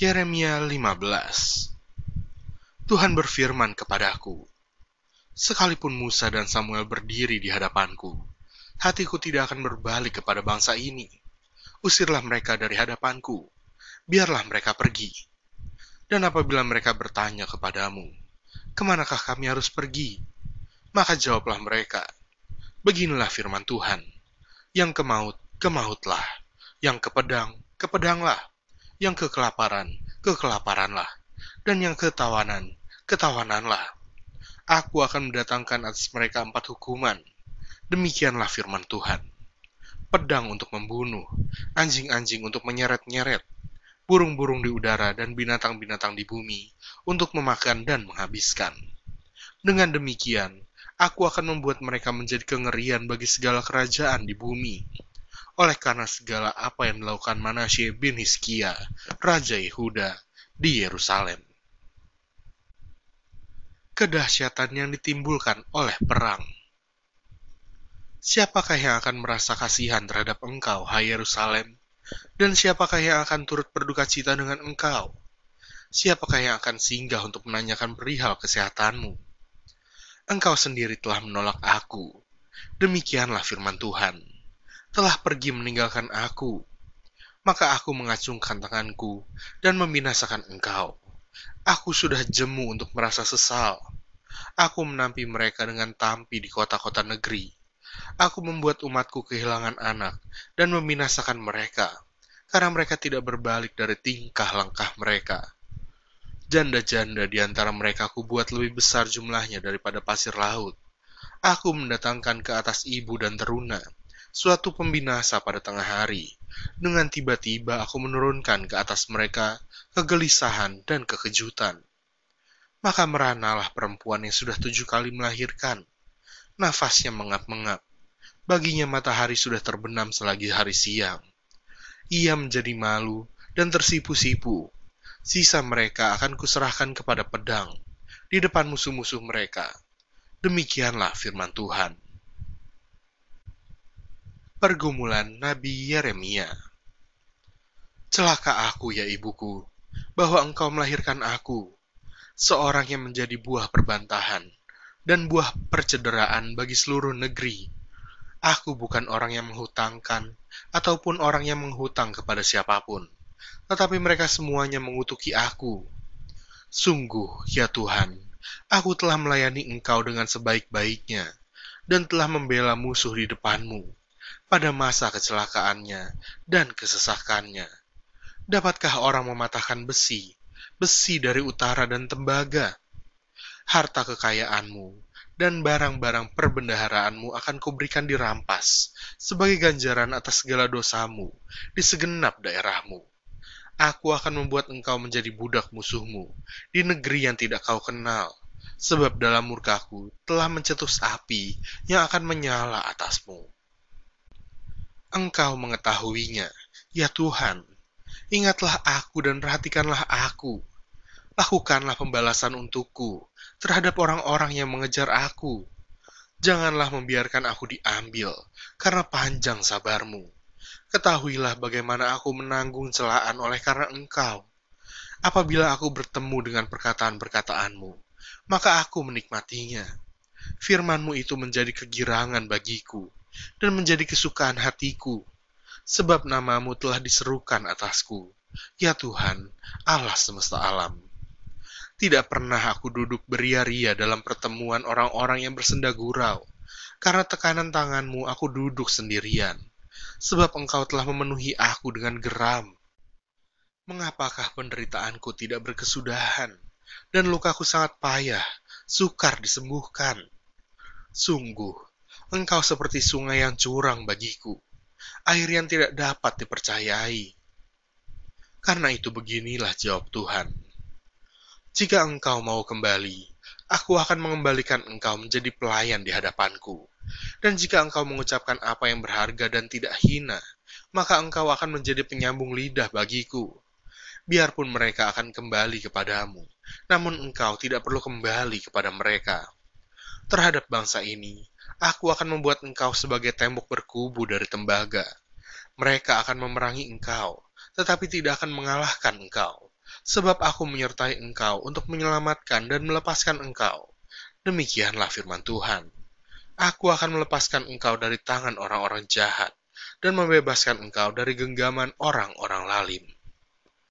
Yeremia 15 Tuhan berfirman kepadaku, Sekalipun Musa dan Samuel berdiri di hadapanku, hatiku tidak akan berbalik kepada bangsa ini. Usirlah mereka dari hadapanku, biarlah mereka pergi. Dan apabila mereka bertanya kepadamu, ke manakah kami harus pergi? Maka jawablah mereka, beginilah firman Tuhan, yang ke maut, ke mautlah, yang ke pedang, ke pedanglah, yang ke kelaparan, ke kelaparanlah, dan yang ketawanan, ketawananlah. Aku akan mendatangkan atas mereka empat hukuman. Demikianlah firman Tuhan. Pedang untuk membunuh, anjing-anjing untuk menyeret-nyeret, burung-burung di udara dan binatang-binatang di bumi untuk memakan dan menghabiskan. Dengan demikian, aku akan membuat mereka menjadi kengerian bagi segala kerajaan di bumi. Oleh karena segala apa yang dilakukan Manasye bin Hizkia, Raja Yehuda, di Yerusalem kedahsyatan yang ditimbulkan oleh perang. Siapakah yang akan merasa kasihan terhadap engkau, hai Yerusalem? Dan siapakah yang akan turut berduka cita dengan engkau? Siapakah yang akan singgah untuk menanyakan perihal kesehatanmu? Engkau sendiri telah menolak aku. Demikianlah firman Tuhan. Telah pergi meninggalkan aku. Maka aku mengacungkan tanganku dan membinasakan engkau Aku sudah jemu untuk merasa sesal. Aku menampi mereka dengan tampi di kota-kota negeri. Aku membuat umatku kehilangan anak dan membinasakan mereka, karena mereka tidak berbalik dari tingkah langkah mereka. Janda-janda di antara mereka aku buat lebih besar jumlahnya daripada pasir laut. Aku mendatangkan ke atas ibu dan teruna, suatu pembinasa pada tengah hari. Dengan tiba-tiba aku menurunkan ke atas mereka kegelisahan dan kekejutan. Maka meranalah perempuan yang sudah tujuh kali melahirkan. Nafasnya mengap-mengap. Baginya matahari sudah terbenam selagi hari siang. Ia menjadi malu dan tersipu-sipu. Sisa mereka akan kuserahkan kepada pedang di depan musuh-musuh mereka. Demikianlah firman Tuhan. Pergumulan Nabi Yeremia Celaka aku ya ibuku, bahwa engkau melahirkan aku, seorang yang menjadi buah perbantahan dan buah percederaan bagi seluruh negeri. Aku bukan orang yang menghutangkan ataupun orang yang menghutang kepada siapa pun, tetapi mereka semuanya mengutuki aku. Sungguh, ya Tuhan, aku telah melayani engkau dengan sebaik-baiknya dan telah membela musuh di depanmu pada masa kecelakaannya dan kesesakannya. Dapatkah orang mematahkan besi, besi dari utara dan tembaga? Harta kekayaanmu dan barang-barang perbendaharaanmu akan kuberikan dirampas sebagai ganjaran atas segala dosamu di segenap daerahmu. Aku akan membuat engkau menjadi budak musuhmu di negeri yang tidak kau kenal, sebab dalam murkaku telah mencetus api yang akan menyala atasmu engkau mengetahuinya. Ya Tuhan, ingatlah aku dan perhatikanlah aku. Lakukanlah pembalasan untukku terhadap orang-orang yang mengejar aku. Janganlah membiarkan aku diambil, karena panjang sabarmu. Ketahuilah bagaimana aku menanggung celaan oleh karena engkau. Apabila aku bertemu dengan perkataan-perkataanmu, maka aku menikmatinya. Firmanmu itu menjadi kegirangan bagiku dan menjadi kesukaan hatiku, sebab namamu telah diserukan atasku, ya Tuhan, Allah semesta alam. Tidak pernah aku duduk beria-ria dalam pertemuan orang-orang yang bersenda gurau, karena tekanan tanganmu aku duduk sendirian, sebab engkau telah memenuhi aku dengan geram. Mengapakah penderitaanku tidak berkesudahan, dan lukaku sangat payah, sukar disembuhkan? Sungguh, Engkau seperti sungai yang curang bagiku, air yang tidak dapat dipercayai. Karena itu beginilah jawab Tuhan. Jika engkau mau kembali, aku akan mengembalikan engkau menjadi pelayan di hadapanku. Dan jika engkau mengucapkan apa yang berharga dan tidak hina, maka engkau akan menjadi penyambung lidah bagiku. Biarpun mereka akan kembali kepadamu, namun engkau tidak perlu kembali kepada mereka. Terhadap bangsa ini, Aku akan membuat engkau sebagai tembok berkubu dari tembaga. Mereka akan memerangi engkau, tetapi tidak akan mengalahkan engkau, sebab aku menyertai engkau untuk menyelamatkan dan melepaskan engkau. Demikianlah firman Tuhan. Aku akan melepaskan engkau dari tangan orang-orang jahat dan membebaskan engkau dari genggaman orang-orang lalim.